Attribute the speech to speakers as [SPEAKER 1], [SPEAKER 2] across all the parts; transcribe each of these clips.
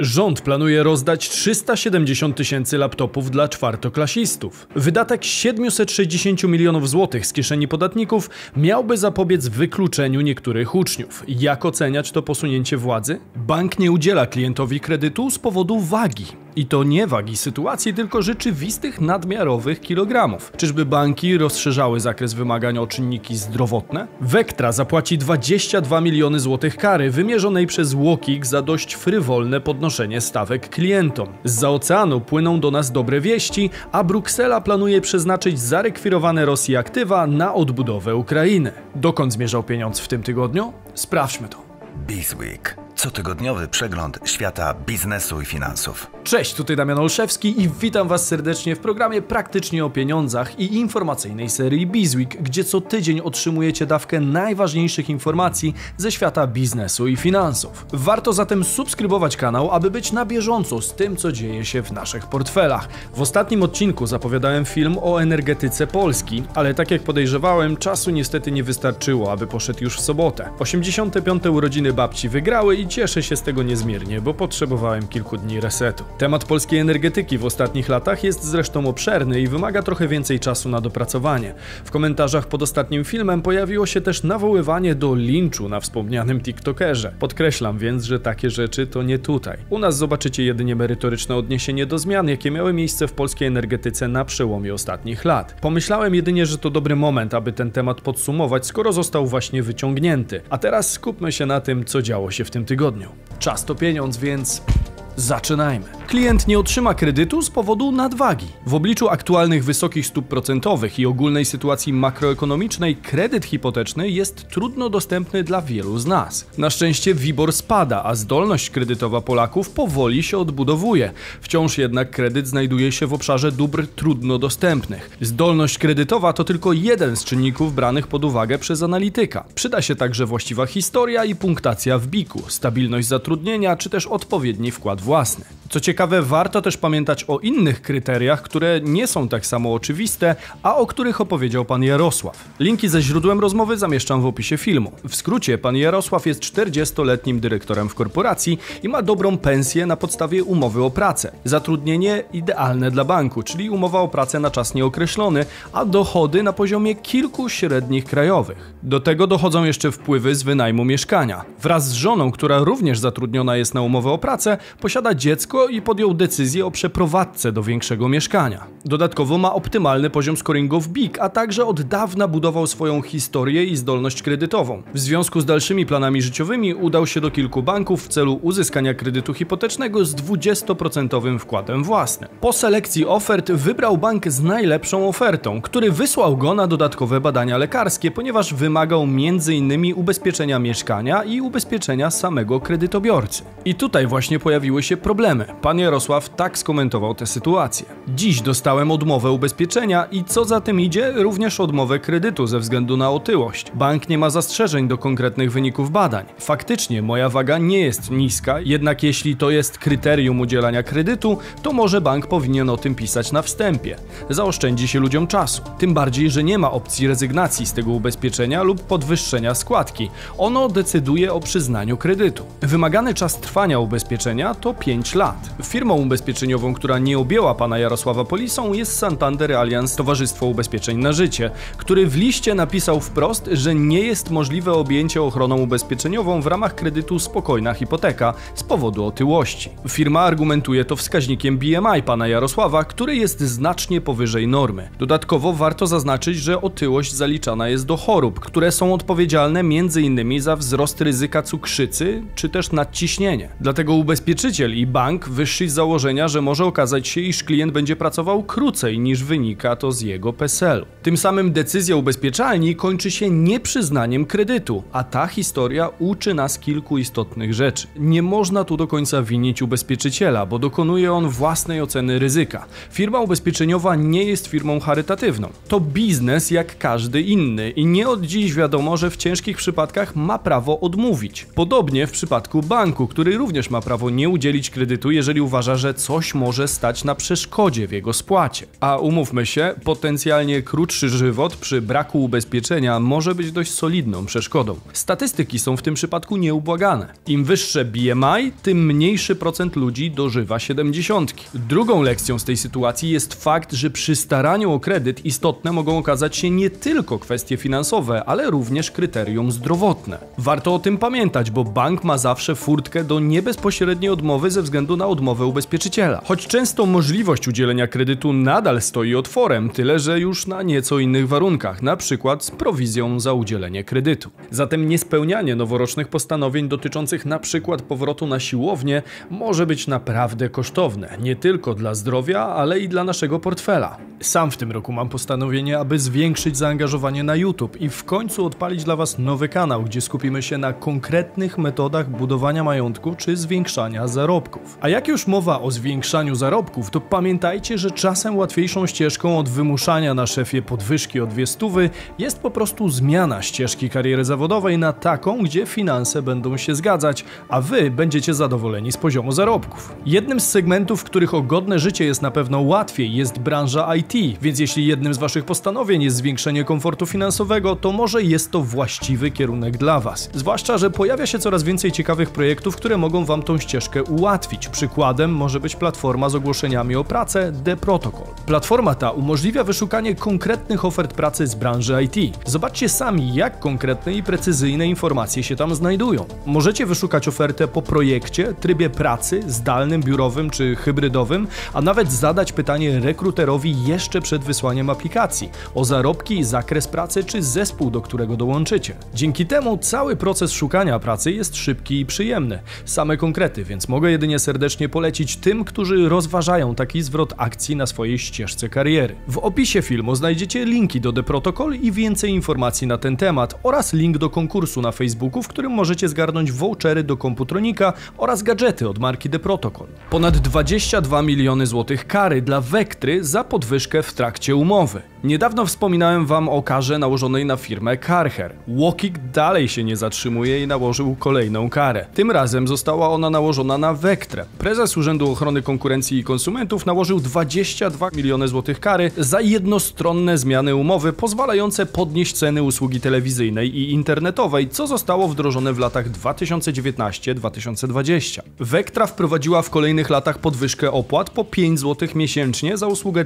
[SPEAKER 1] Rząd planuje rozdać 370 tysięcy laptopów dla czwartoklasistów. Wydatek 760 milionów złotych z kieszeni podatników miałby zapobiec wykluczeniu niektórych uczniów. Jak oceniać to posunięcie władzy? Bank nie udziela klientowi kredytu z powodu wagi. I to nie wagi sytuacji, tylko rzeczywistych nadmiarowych kilogramów. Czyżby banki rozszerzały zakres wymagań o czynniki zdrowotne? Vectra zapłaci 22 miliony złotych kary wymierzonej przez Łokik za dość frywolne podnoszenie stawek klientom. Z oceanu płyną do nas dobre wieści, a Bruksela planuje przeznaczyć zarekwirowane Rosji aktywa na odbudowę Ukrainy. Dokąd zmierzał pieniądz w tym tygodniu? Sprawdźmy to.
[SPEAKER 2] Bizweek. Cotygodniowy przegląd świata biznesu i finansów.
[SPEAKER 1] Cześć, tutaj Damian Olszewski i witam Was serdecznie w programie Praktycznie o Pieniądzach i informacyjnej serii Bizweek, gdzie co tydzień otrzymujecie dawkę najważniejszych informacji ze świata biznesu i finansów. Warto zatem subskrybować kanał, aby być na bieżąco z tym, co dzieje się w naszych portfelach. W ostatnim odcinku zapowiadałem film o energetyce Polski, ale tak jak podejrzewałem, czasu niestety nie wystarczyło, aby poszedł już w sobotę. 85. urodziny babci wygrały i cieszę się z tego niezmiernie, bo potrzebowałem kilku dni resetu. Temat polskiej energetyki w ostatnich latach jest zresztą obszerny i wymaga trochę więcej czasu na dopracowanie. W komentarzach pod ostatnim filmem pojawiło się też nawoływanie do linczu na wspomnianym TikTokerze. Podkreślam więc, że takie rzeczy to nie tutaj. U nas zobaczycie jedynie merytoryczne odniesienie do zmian, jakie miały miejsce w polskiej energetyce na przełomie ostatnich lat. Pomyślałem jedynie, że to dobry moment, aby ten temat podsumować, skoro został właśnie wyciągnięty. A teraz skupmy się na tym, co działo się w tym tygodniu. Czas to pieniądz, więc Zaczynajmy. Klient nie otrzyma kredytu z powodu nadwagi. W obliczu aktualnych wysokich stóp procentowych i ogólnej sytuacji makroekonomicznej kredyt hipoteczny jest trudno dostępny dla wielu z nas. Na szczęście WIBOR spada, a zdolność kredytowa Polaków powoli się odbudowuje. Wciąż jednak kredyt znajduje się w obszarze dóbr trudno dostępnych. Zdolność kredytowa to tylko jeden z czynników branych pod uwagę przez analityka. Przyda się także właściwa historia i punktacja w biku, stabilność zatrudnienia czy też odpowiedni wkład Co ciekawe, warto też pamiętać o innych kryteriach, które nie są tak samo oczywiste, a o których opowiedział pan Jarosław. Linki ze źródłem rozmowy zamieszczam w opisie filmu. W skrócie, pan Jarosław jest 40-letnim dyrektorem w korporacji i ma dobrą pensję na podstawie umowy o pracę. Zatrudnienie idealne dla banku, czyli umowa o pracę na czas nieokreślony, a dochody na poziomie kilku średnich krajowych. Do tego dochodzą jeszcze wpływy z wynajmu mieszkania. Wraz z żoną, która również zatrudniona jest na umowę o pracę, posiada dziecko i podjął decyzję o przeprowadzce do większego mieszkania. Dodatkowo ma optymalny poziom scoringu w BIG, a także od dawna budował swoją historię i zdolność kredytową. W związku z dalszymi planami życiowymi udał się do kilku banków w celu uzyskania kredytu hipotecznego z 20% wkładem własnym. Po selekcji ofert wybrał bank z najlepszą ofertą, który wysłał go na dodatkowe badania lekarskie, ponieważ wymagał m.in. ubezpieczenia mieszkania i ubezpieczenia samego kredytobiorcy. I tutaj właśnie pojawiły się problemy. Pan Jarosław tak skomentował tę sytuację. Dziś dostałem odmowę ubezpieczenia i co za tym idzie, również odmowę kredytu ze względu na otyłość. Bank nie ma zastrzeżeń do konkretnych wyników badań. Faktycznie moja waga nie jest niska, jednak jeśli to jest kryterium udzielania kredytu, to może bank powinien o tym pisać na wstępie. Zaoszczędzi się ludziom czasu. Tym bardziej, że nie ma opcji rezygnacji z tego ubezpieczenia lub podwyższenia składki. Ono decyduje o przyznaniu kredytu. Wymagany czas trwania ubezpieczenia to 5 lat. Firmą ubezpieczeniową, która nie objęła pana Jarosława polisą jest Santander Allianz Towarzystwo Ubezpieczeń na Życie, który w liście napisał wprost, że nie jest możliwe objęcie ochroną ubezpieczeniową w ramach kredytu Spokojna Hipoteka z powodu otyłości. Firma argumentuje to wskaźnikiem BMI pana Jarosława, który jest znacznie powyżej normy. Dodatkowo warto zaznaczyć, że otyłość zaliczana jest do chorób, które są odpowiedzialne m.in. za wzrost ryzyka cukrzycy czy też nadciśnienie. Dlatego ubezpieczyciel i bank wyszli z założenia, że może okazać się, iż klient będzie pracował krócej niż wynika to z jego PESEL-u. Tym samym decyzja ubezpieczalni kończy się nieprzyznaniem kredytu, a ta historia uczy nas kilku istotnych rzeczy. Nie można tu do końca winić ubezpieczyciela, bo dokonuje on własnej oceny ryzyka. Firma ubezpieczeniowa nie jest firmą charytatywną. To biznes jak każdy inny i nie od dziś wiadomo, że w ciężkich przypadkach ma prawo odmówić. Podobnie w przypadku banku, który również ma prawo nie udzielić kredytu, jeżeli uważa, że coś może stać na przeszkodzie w jego spłacie. A umówmy się, potencjalnie krótszy żywot przy braku ubezpieczenia może być dość solidną przeszkodą. Statystyki są w tym przypadku nieubłagane. Im wyższe BMI, tym mniejszy procent ludzi dożywa 70. Drugą lekcją z tej sytuacji jest fakt, że przy staraniu o kredyt istotne mogą okazać się nie tylko kwestie finansowe, ale również kryterium zdrowotne. Warto o tym pamiętać, bo bank ma zawsze furtkę do niebezpośredniej odmowy ze względu na odmowę ubezpieczyciela. Choć często możliwość udzielenia kredytu nadal stoi otworem, tyle że już na nieco innych warunkach, na przykład z prowizją za udzielenie kredytu. Zatem niespełnianie noworocznych postanowień dotyczących na przykład powrotu na siłownię może być naprawdę kosztowne, nie tylko dla zdrowia, ale i dla naszego portfela. Sam w tym roku mam postanowienie, aby zwiększyć zaangażowanie na YouTube i w końcu odpalić dla Was nowy kanał, gdzie skupimy się na konkretnych metodach budowania majątku czy zwiększania zarobków. A jak już mowa o zwiększaniu zarobków, to pamiętajcie, że czasem łatwiejszą ścieżką od wymuszania na szefie podwyżki o dwie stówy jest po prostu zmiana ścieżki kariery zawodowej na taką, gdzie finanse będą się zgadzać, a Wy będziecie zadowoleni z poziomu zarobków. Jednym z segmentów, w których o godne życie jest na pewno łatwiej, jest branża IT, więc jeśli jednym z Waszych postanowień jest zwiększenie komfortu finansowego, to może jest to właściwy kierunek dla Was. Zwłaszcza, że pojawia się coraz więcej ciekawych projektów, które mogą Wam tą ścieżkę ułatwić. Przykładem może być platforma z ogłoszeniami o pracę The Protocol. Platforma ta umożliwia wyszukanie konkretnych ofert pracy z branży IT. Zobaczcie sami, jak konkretne i precyzyjne informacje się tam znajdują. Możecie wyszukać ofertę po projekcie, trybie pracy, zdalnym, biurowym czy hybrydowym, a nawet zadać pytanie rekruterowi jeszcze przed wysłaniem aplikacji o zarobki, zakres pracy czy zespół, do którego dołączycie. Dzięki temu cały proces szukania pracy jest szybki i przyjemny. Same konkrety, więc mogę jedynie serdecznie polecić tym, którzy rozważają taki zwrot akcji na swojej ścieżce kariery. W opisie filmu znajdziecie linki do The Protocol i więcej informacji na ten temat oraz link do konkursu na Facebooku, w którym możecie zgarnąć vouchery do komputronika oraz gadżety od marki The Protocol. Ponad 22 miliony złotych kary dla Vektry za podwyżkę w trakcie umowy. Niedawno wspominałem wam o karze nałożonej na firmę Carher. Walkik dalej się nie zatrzymuje i nałożył kolejną karę. Tym razem została ona nałożona na Vectrę. Prezes Urzędu Ochrony Konkurencji i Konsumentów nałożył 22 miliony złotych kary za jednostronne zmiany umowy pozwalające podnieść ceny usługi telewizyjnej i internetowej, co zostało wdrożone w latach 2019-2020. Vectra wprowadziła w kolejnych latach podwyżkę opłat po 5 zł miesięcznie za usługę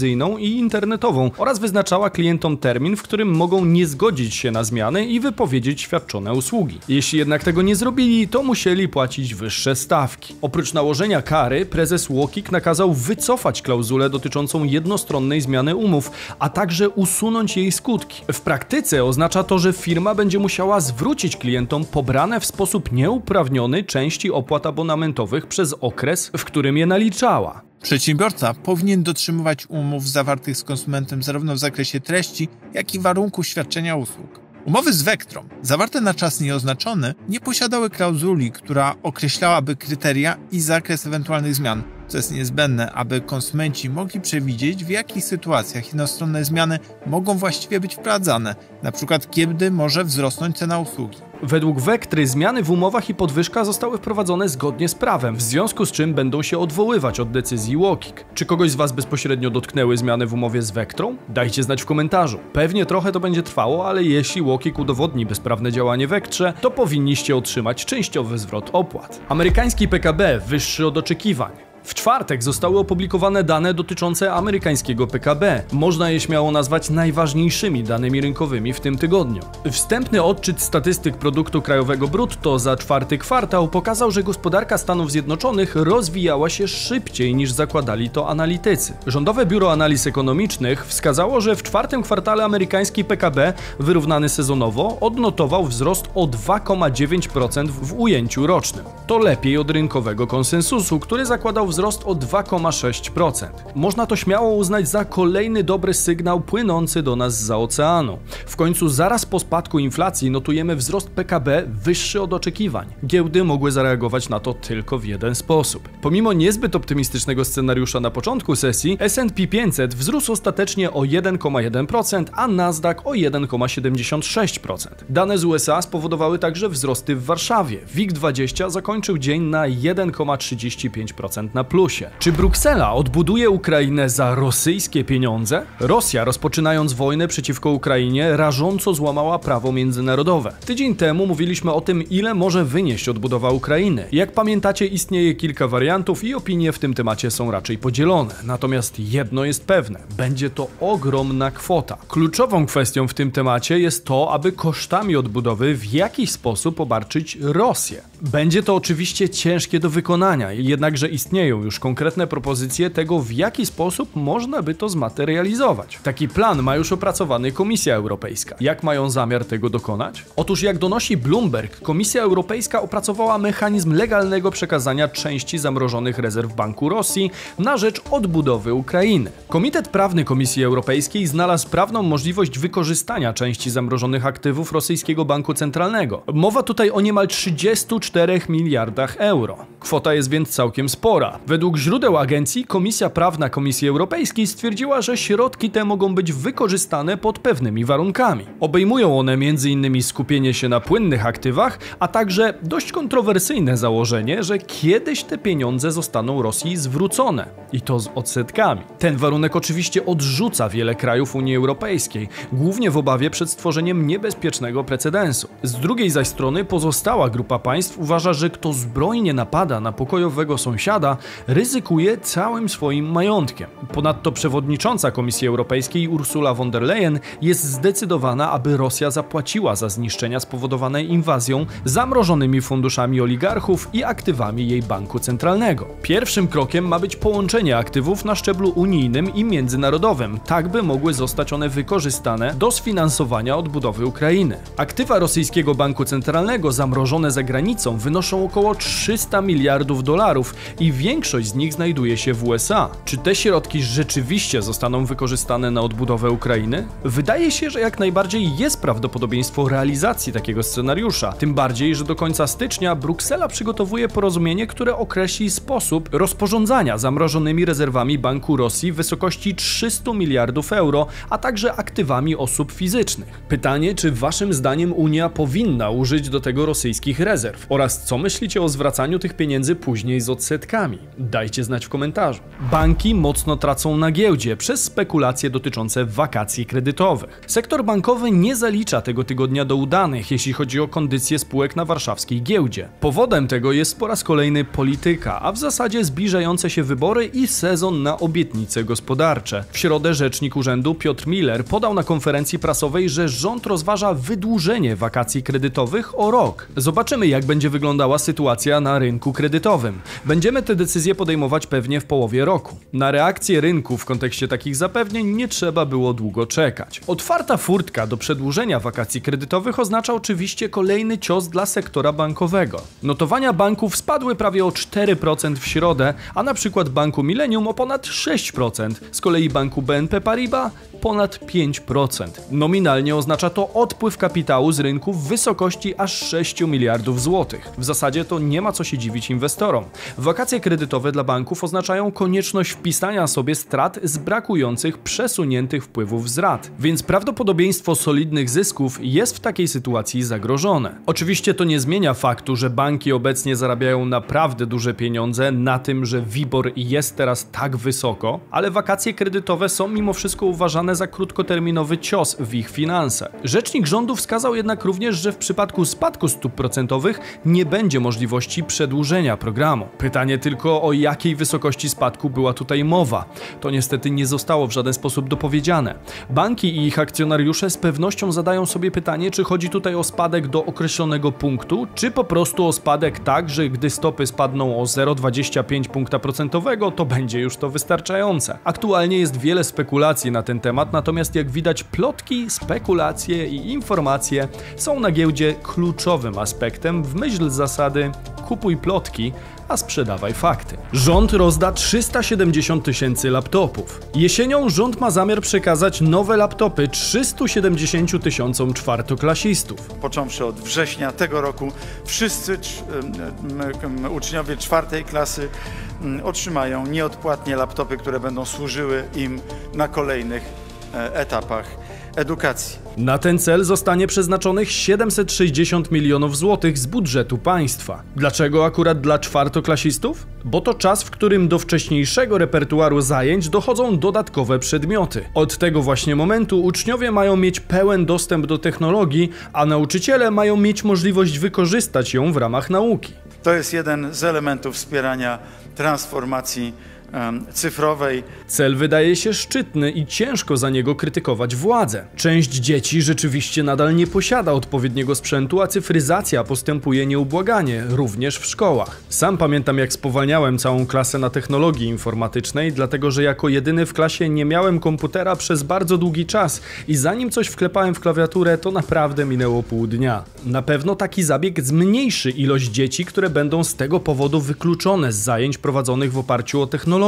[SPEAKER 1] telewizyjną i internetową oraz wyznaczała klientom termin, w którym mogą nie zgodzić się na zmiany i wypowiedzieć świadczone usługi. Jeśli jednak tego nie zrobili, to musieli płacić wyższe stawki. Oprócz nałożenia kary, prezes Łokik nakazał wycofać klauzulę dotyczącą jednostronnej zmiany umów, a także usunąć jej skutki. W praktyce oznacza to, że firma będzie musiała zwrócić klientom pobrane w sposób nieuprawniony części opłat abonamentowych przez okres, w którym je naliczała.
[SPEAKER 3] Przedsiębiorca powinien dotrzymywać umów zawartych z konsumentem zarówno w zakresie treści, jak i warunków świadczenia usług. Umowy z Vectrom, zawarte na czas nieoznaczony, nie posiadały klauzuli, która określałaby kryteria i zakres ewentualnych zmian, co jest niezbędne, aby konsumenci mogli przewidzieć, w jakich sytuacjach jednostronne zmiany mogą właściwie być wprowadzane, np. kiedy może wzrosnąć cena usługi.
[SPEAKER 1] Według Wektry zmiany w umowach i podwyżka zostały wprowadzone zgodnie z prawem, w związku z czym będą się odwoływać od decyzji Łokik. Czy kogoś z Was bezpośrednio dotknęły zmiany w umowie z Vectrą? Dajcie znać w komentarzu. Pewnie trochę to będzie trwało, ale jeśli Łokik udowodni bezprawne działanie Vectrze, to powinniście otrzymać częściowy zwrot opłat. Amerykański PKB wyższy od oczekiwań. W czwartek zostały opublikowane dane dotyczące amerykańskiego PKB. Można je śmiało nazwać najważniejszymi danymi rynkowymi w tym tygodniu. Wstępny odczyt statystyk produktu krajowego brutto za czwarty kwartał pokazał, że gospodarka Stanów Zjednoczonych rozwijała się szybciej niż zakładali to analitycy. Rządowe Biuro Analiz Ekonomicznych wskazało, że w czwartym kwartale amerykański PKB wyrównany sezonowo odnotował wzrost o 2,9% w ujęciu rocznym. To lepiej od rynkowego konsensusu, który zakładał wzrost o 2,6%. Można to śmiało uznać za kolejny dobry sygnał płynący do nas za oceanu. W końcu zaraz po spadku inflacji notujemy wzrost PKB wyższy od oczekiwań. Giełdy mogły zareagować na to tylko w jeden sposób. Pomimo niezbyt optymistycznego scenariusza na początku sesji, S&P 500 wzrósł ostatecznie o 1,1%, a Nasdaq o 1,76%. Dane z USA spowodowały także wzrosty w Warszawie. WIG20 zakończył dzień na 1,35% na plusie. Czy Bruksela odbuduje Ukrainę za rosyjskie pieniądze? Rosja, rozpoczynając wojnę przeciwko Ukrainie, rażąco złamała prawo międzynarodowe. Tydzień temu mówiliśmy o tym, ile może wynieść odbudowa Ukrainy. Jak pamiętacie, istnieje kilka wariantów i opinie w tym temacie są raczej podzielone. Natomiast jedno jest pewne: będzie to ogromna kwota. Kluczową kwestią w tym temacie jest to, aby kosztami odbudowy w jakiś sposób obarczyć Rosję. Będzie to oczywiście ciężkie do wykonania, jednakże istnieją już konkretne propozycje tego, w jaki sposób można by to zmaterializować. Taki plan ma już opracowany Komisja Europejska. Jak mają zamiar tego dokonać? Otóż, jak donosi Bloomberg, Komisja Europejska opracowała mechanizm legalnego przekazania części zamrożonych rezerw Banku Rosji na rzecz odbudowy Ukrainy. Komitet Prawny Komisji Europejskiej znalazł prawną możliwość wykorzystania części zamrożonych aktywów rosyjskiego banku centralnego. Mowa tutaj o niemal 34 miliardach euro. Kwota jest więc całkiem spora. Według źródeł agencji Komisja Prawna Komisji Europejskiej stwierdziła, że środki te mogą być wykorzystane pod pewnymi warunkami. Obejmują one m.in. skupienie się na płynnych aktywach, a także dość kontrowersyjne założenie, że kiedyś te pieniądze zostaną Rosji zwrócone i to z odsetkami. Ten warunek oczywiście odrzuca wiele krajów Unii Europejskiej, głównie w obawie przed stworzeniem niebezpiecznego precedensu. Z drugiej zaś strony pozostała grupa państw uważa, że kto zbrojnie napada na pokojowego sąsiada, ryzykuje całym swoim majątkiem. Ponadto przewodnicząca Komisji Europejskiej Ursula von der Leyen jest zdecydowana, aby Rosja zapłaciła za zniszczenia spowodowane inwazją, zamrożonymi funduszami oligarchów i aktywami jej banku centralnego. Pierwszym krokiem ma być połączenie aktywów na szczeblu unijnym i międzynarodowym, tak by mogły zostać one wykorzystane do sfinansowania odbudowy Ukrainy. Aktywa rosyjskiego banku centralnego zamrożone za granicą wynoszą około 300 miliardów dolarów i większość z nich znajduje się w USA. Czy te środki rzeczywiście zostaną wykorzystane na odbudowę Ukrainy? Wydaje się, że jak najbardziej jest prawdopodobieństwo realizacji takiego scenariusza. Tym bardziej, że do końca stycznia Bruksela przygotowuje porozumienie, które określi sposób rozporządzania zamrożonymi rezerwami Banku Rosji w wysokości 300 miliardów euro, a także aktywami osób fizycznych. Pytanie, czy waszym zdaniem Unia powinna użyć do tego rosyjskich rezerw oraz co myślicie o zwracaniu tych pieniędzy później z odsetkami? Dajcie znać w komentarzu. Banki mocno tracą na giełdzie przez spekulacje dotyczące wakacji kredytowych. Sektor bankowy nie zalicza tego tygodnia do udanych, jeśli chodzi o kondycję spółek na warszawskiej giełdzie. Powodem tego jest po raz kolejny polityka, a w zasadzie zbliżające się wybory i sezon na obietnice gospodarcze. W środę rzecznik urzędu Piotr Miller podał na konferencji prasowej, że rząd rozważa wydłużenie wakacji kredytowych o rok. Zobaczymy, jak będzie wyglądała sytuacja na rynku kredytowym. Będziemy te decyzje podejmować pewnie w połowie roku. Na reakcję rynku w kontekście takich zapewnień nie trzeba było długo czekać. Otwarta furtka do przedłużenia wakacji kredytowych oznacza oczywiście kolejny cios dla sektora bankowego. Notowania banków spadły prawie o 4% w środę, a na przykład banku Millennium o ponad 6%, z kolei banku BNP Paribas ponad 5%. Nominalnie oznacza to odpływ kapitału z rynku w wysokości aż 6 miliardów złotych. W zasadzie to nie ma co się dziwić inwestorom. Wakacje kredytowe dla banków oznaczają konieczność wpisania sobie strat z brakujących przesuniętych wpływów z rat, więc prawdopodobieństwo solidnych zysków jest w takiej sytuacji zagrożone. Oczywiście to nie zmienia faktu, że banki obecnie zarabiają naprawdę duże pieniądze na tym, że WIBOR jest teraz tak wysoko, ale wakacje kredytowe są mimo wszystko uważane za krótkoterminowy cios w ich finanse. Rzecznik rządu wskazał jednak również, że w przypadku spadku stóp procentowych nie będzie możliwości przedłużenia programu. Pytanie tylko o jakiej wysokości spadku była tutaj mowa. To niestety nie zostało w żaden sposób dopowiedziane. Banki i ich akcjonariusze z pewnością zadają sobie pytanie, czy chodzi tutaj o spadek do określonego punktu, czy po prostu o spadek tak, że gdy stopy spadną o 0,25 punkta procentowego, to będzie już to wystarczające. Aktualnie jest wiele spekulacji na ten temat, natomiast jak widać plotki, spekulacje i informacje są na giełdzie kluczowym aspektem w myśl zasady kupuj plotki, a sprzedawaj fakty. Rząd rozda 370 tysięcy laptopów. Jesienią rząd ma zamiar przekazać nowe laptopy 370 tysiącom czwartoklasistów.
[SPEAKER 4] Począwszy od września tego roku, wszyscy uczniowie czwartej klasy otrzymają nieodpłatnie laptopy, które będą służyły im na kolejnych etapach edukacji.
[SPEAKER 1] Na ten cel zostanie przeznaczonych 760 milionów złotych z budżetu państwa. Dlaczego akurat dla czwartoklasistów? Bo to czas, w którym do wcześniejszego repertuaru zajęć dochodzą dodatkowe przedmioty. Od tego właśnie momentu uczniowie mają mieć pełen dostęp do technologii, a nauczyciele mają mieć możliwość wykorzystać ją w ramach nauki.
[SPEAKER 4] To jest jeden z elementów wspierania transformacji cyfrowej.
[SPEAKER 1] Cel wydaje się szczytny i ciężko za niego krytykować władzę. Część dzieci rzeczywiście nadal nie posiada odpowiedniego sprzętu, a cyfryzacja postępuje nieubłaganie, również w szkołach. Sam pamiętam, jak spowalniałem całą klasę na technologii informatycznej, dlatego że jako jedyny w klasie nie miałem komputera przez bardzo długi czas i zanim coś wklepałem w klawiaturę, to naprawdę minęło pół dnia. Na pewno taki zabieg zmniejszy ilość dzieci, które będą z tego powodu wykluczone z zajęć prowadzonych w oparciu o technologię.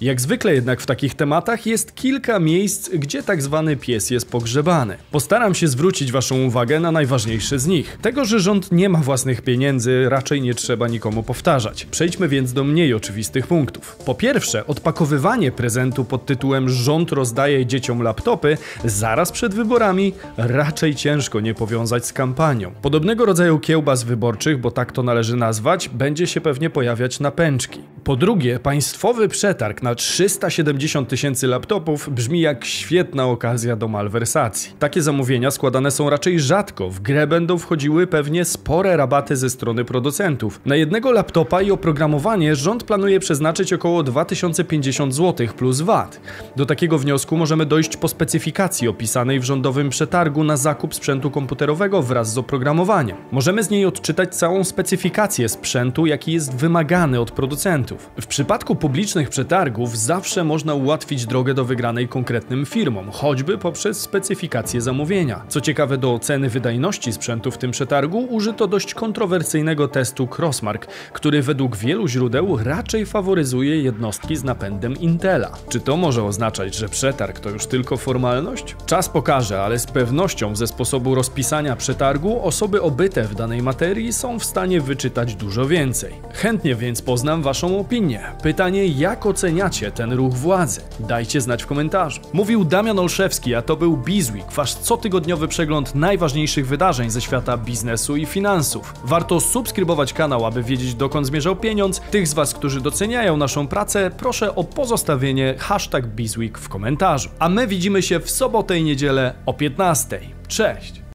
[SPEAKER 1] Jak zwykle jednak w takich tematach jest kilka miejsc, gdzie tak zwany pies jest pogrzebany. Postaram się zwrócić Waszą uwagę na najważniejsze z nich. Tego, że rząd nie ma własnych pieniędzy, raczej nie trzeba nikomu powtarzać. Przejdźmy więc do mniej oczywistych punktów. Po pierwsze, odpakowywanie prezentu pod tytułem Rząd rozdaje dzieciom laptopy zaraz przed wyborami raczej ciężko nie powiązać z kampanią. Podobnego rodzaju kiełbas wyborczych, bo tak to należy nazwać, będzie się pewnie pojawiać na pęczki. Po drugie, państwowy przetarg na 370 tysięcy laptopów brzmi jak świetna okazja do malwersacji. Takie zamówienia składane są raczej rzadko, w grę będą wchodziły pewnie spore rabaty ze strony producentów. Na jednego laptopa i oprogramowanie rząd planuje przeznaczyć około 2050 zł plus VAT. Do takiego wniosku możemy dojść po specyfikacji opisanej w rządowym przetargu na zakup sprzętu komputerowego wraz z oprogramowaniem. Możemy z niej odczytać całą specyfikację sprzętu, jaki jest wymagany od producentów. W przypadku publicznych przetargów zawsze można ułatwić drogę do wygranej konkretnym firmom, choćby poprzez specyfikację zamówienia. Co ciekawe, do oceny wydajności sprzętu w tym przetargu użyto dość kontrowersyjnego testu Crossmark, który według wielu źródeł raczej faworyzuje jednostki z napędem Intela. Czy to może oznaczać, że przetarg to już tylko formalność? Czas pokaże, ale z pewnością ze sposobu rozpisania przetargu osoby obyte w danej materii są w stanie wyczytać dużo więcej. Chętnie więc poznam Waszą opinię. Pytanie, jak oceniacie ten ruch władzy? Dajcie znać w komentarzu. Mówił Damian Olszewski, a to był Bizweek, wasz cotygodniowy przegląd najważniejszych wydarzeń ze świata biznesu i finansów. Warto subskrybować kanał, aby wiedzieć dokąd zmierzał pieniądz. Tych z Was, którzy doceniają naszą pracę, proszę o pozostawienie hashtag Bizweek w komentarzu. A my widzimy się w sobotę i niedzielę o 15. Cześć!